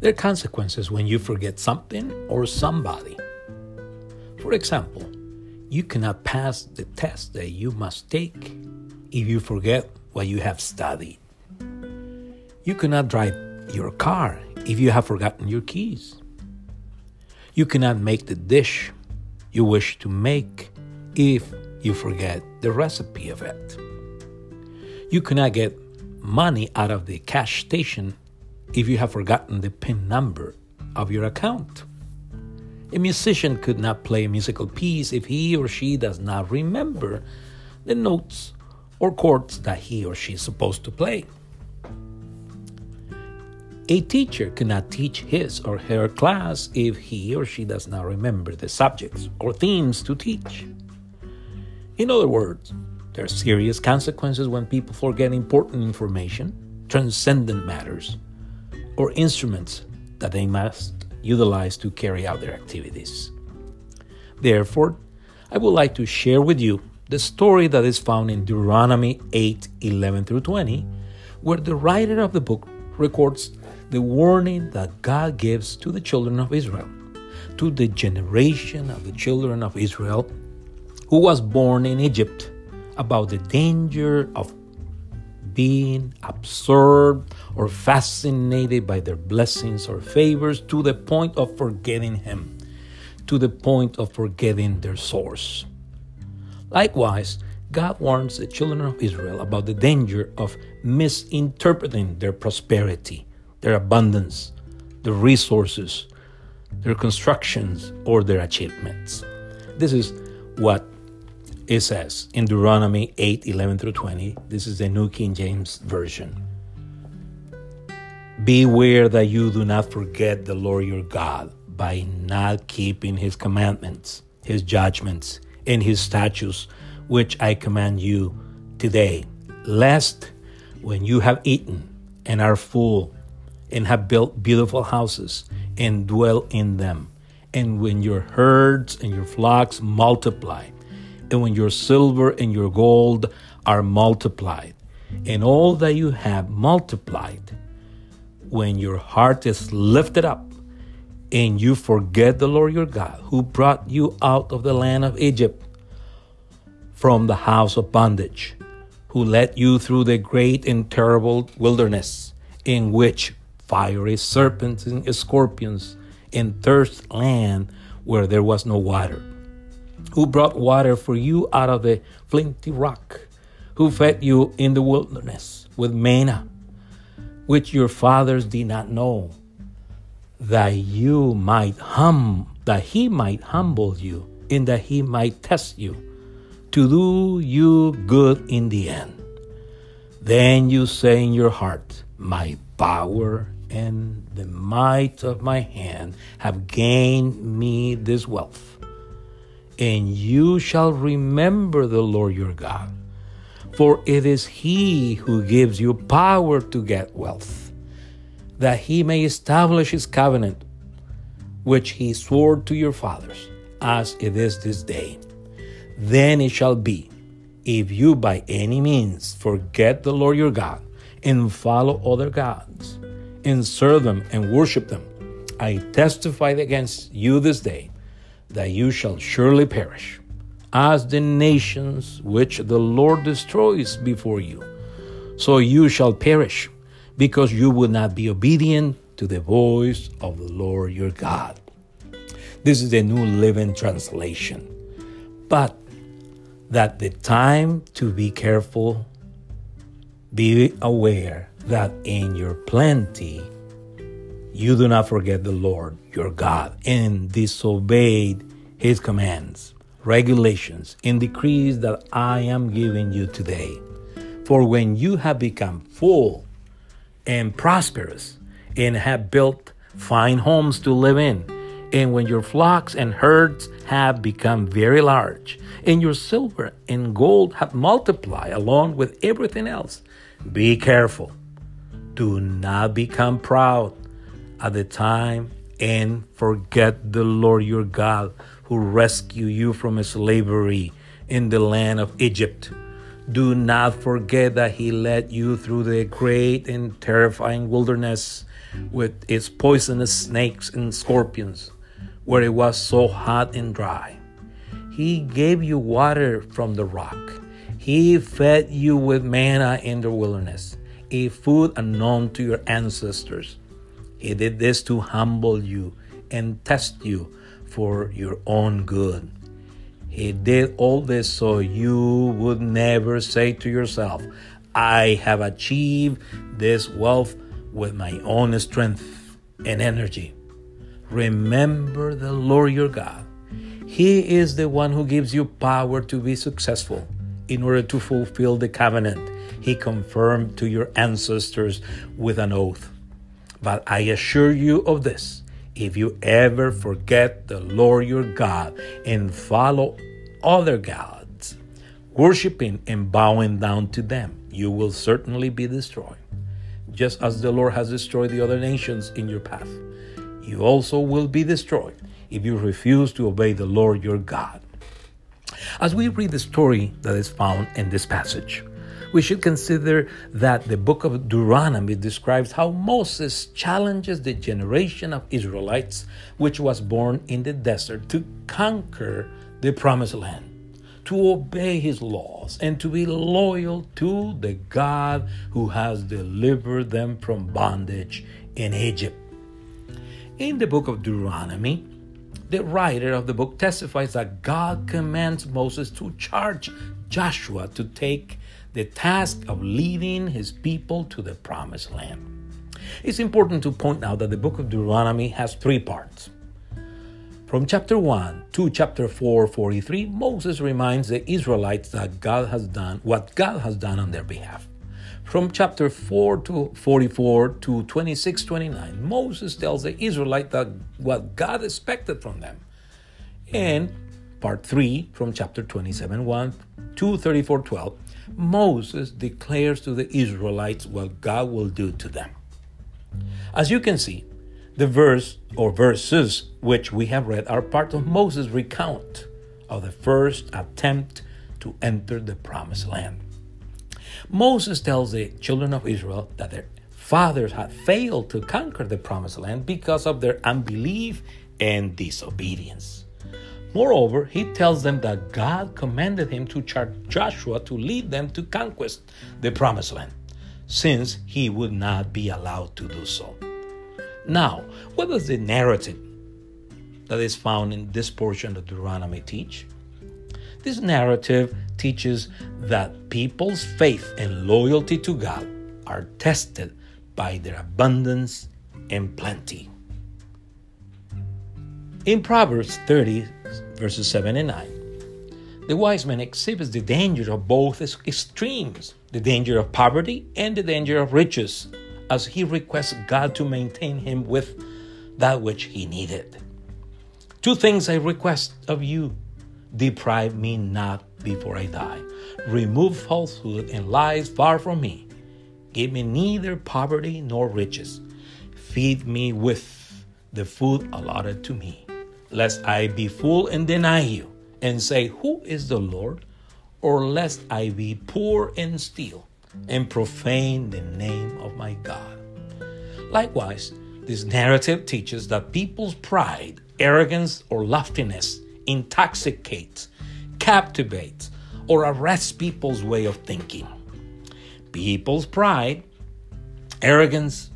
There are consequences when you forget something or somebody. For example, you cannot pass the test that you must take if you forget what you have studied. You cannot drive your car if you have forgotten your keys. You cannot make the dish you wish to make if you forget the recipe of it. You cannot get money out of the cash station if you have forgotten the PIN number of your account. A musician could not play a musical piece if he or she does not remember the notes or chords that he or she is supposed to play. A teacher cannot teach his or her class if he or she does not remember the subjects or themes to teach. In other words, there are serious consequences when people forget important information, transcendent matters, or instruments that they must utilize to carry out their activities. Therefore, I would like to share with you the story that is found in Deuteronomy 8 11 through 20, where the writer of the book records the warning that God gives to the children of Israel, to the generation of the children of Israel who was born in Egypt, about the danger of being absorbed or fascinated by their blessings or favors to the point of forgetting Him, to the point of forgetting their source. Likewise, God warns the children of Israel about the danger of misinterpreting their prosperity, their abundance, their resources, their constructions, or their achievements. This is what it says in Deuteronomy 8 11 through 20. This is the New King James Version. Beware that you do not forget the Lord your God by not keeping his commandments, his judgments, and his statutes, which I command you today, lest when you have eaten and are full, and have built beautiful houses and dwell in them, and when your herds and your flocks multiply, and when your silver and your gold are multiplied, and all that you have multiplied, when your heart is lifted up, and you forget the Lord your God, who brought you out of the land of Egypt from the house of bondage, who led you through the great and terrible wilderness, in which fiery serpents and scorpions, and thirst land where there was no water who brought water for you out of the flinty rock, who fed you in the wilderness with manna, which your fathers did not know, that you might hum, that he might humble you, and that he might test you, to do you good in the end. Then you say in your heart, My power and the might of my hand have gained me this wealth and you shall remember the Lord your God. For it is He who gives you power to get wealth, that He may establish His covenant, which He swore to your fathers, as it is this day. Then it shall be, if you by any means forget the Lord your God, and follow other gods, and serve them and worship them, I testify against you this day that you shall surely perish, as the nations which the Lord destroys before you. So you shall perish, because you will not be obedient to the voice of the Lord your God. This is the New Living Translation. But that the time to be careful, be aware that in your plenty, you do not forget the Lord your God and disobeyed his commands, regulations, and decrees that I am giving you today. For when you have become full and prosperous and have built fine homes to live in, and when your flocks and herds have become very large, and your silver and gold have multiplied along with everything else, be careful. Do not become proud at the time and forget the Lord your God who rescued you from slavery in the land of Egypt. Do not forget that he led you through the great and terrifying wilderness with its poisonous snakes and scorpions, where it was so hot and dry. He gave you water from the rock. He fed you with manna in the wilderness, a food unknown to your ancestors. He did this to humble you and test you for your own good. He did all this so you would never say to yourself, I have achieved this wealth with my own strength and energy. Remember the Lord your God. He is the one who gives you power to be successful in order to fulfill the covenant he confirmed to your ancestors with an oath. But I assure you of this if you ever forget the Lord your God and follow other gods, worshiping and bowing down to them, you will certainly be destroyed. Just as the Lord has destroyed the other nations in your path, you also will be destroyed if you refuse to obey the Lord your God. As we read the story that is found in this passage, we should consider that the book of Deuteronomy describes how Moses challenges the generation of Israelites which was born in the desert to conquer the promised land, to obey his laws, and to be loyal to the God who has delivered them from bondage in Egypt. In the book of Deuteronomy, the writer of the book testifies that God commands Moses to charge Joshua to take the task of leading his people to the promised land. It's important to point out that the book of Deuteronomy has three parts. From chapter 1 to chapter 4, 43, Moses reminds the Israelites that God has done what God has done on their behalf. From chapter 4 to 44 to 26, 29, Moses tells the Israelites that what God expected from them. And part 3 from chapter 27, 1 to 34, 12, Moses declares to the Israelites what God will do to them. As you can see, the verse or verses which we have read are part of Moses' recount of the first attempt to enter the promised land. Moses tells the children of Israel that their fathers had failed to conquer the promised land because of their unbelief and disobedience. Moreover, he tells them that God commanded him to charge Joshua to lead them to conquest the promised land, since he would not be allowed to do so. Now, what does the narrative that is found in this portion of Deuteronomy teach? This narrative teaches that people's faith and loyalty to God are tested by their abundance and plenty. In Proverbs 30, verses 7 and 9. The wise man exhibits the danger of both extremes the danger of poverty and the danger of riches, as he requests God to maintain him with that which he needed. Two things I request of you deprive me not before I die. Remove falsehood and lies far from me. Give me neither poverty nor riches. Feed me with the food allotted to me lest I be full and deny you, and say, Who is the Lord? Or lest I be poor and steal, and profane the name of my God. Likewise, this narrative teaches that people's pride, arrogance, or loftiness intoxicates, captivates, or arrests people's way of thinking. People's pride, arrogance,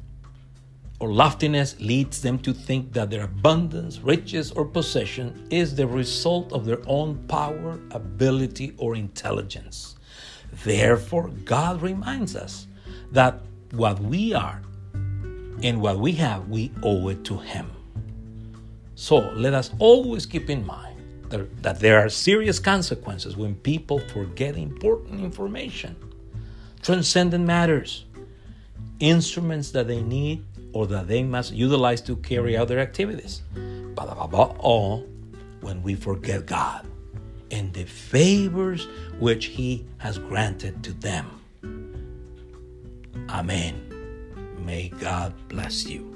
or loftiness leads them to think that their abundance, riches, or possession is the result of their own power, ability, or intelligence. Therefore, God reminds us that what we are and what we have, we owe it to Him. So let us always keep in mind that, there are serious consequences when people forget important information, transcendent matters, instruments that they need or that they must utilize to carry out their activities. But above all, when we forget God and the favors which He has granted to them. Amen. May God bless you.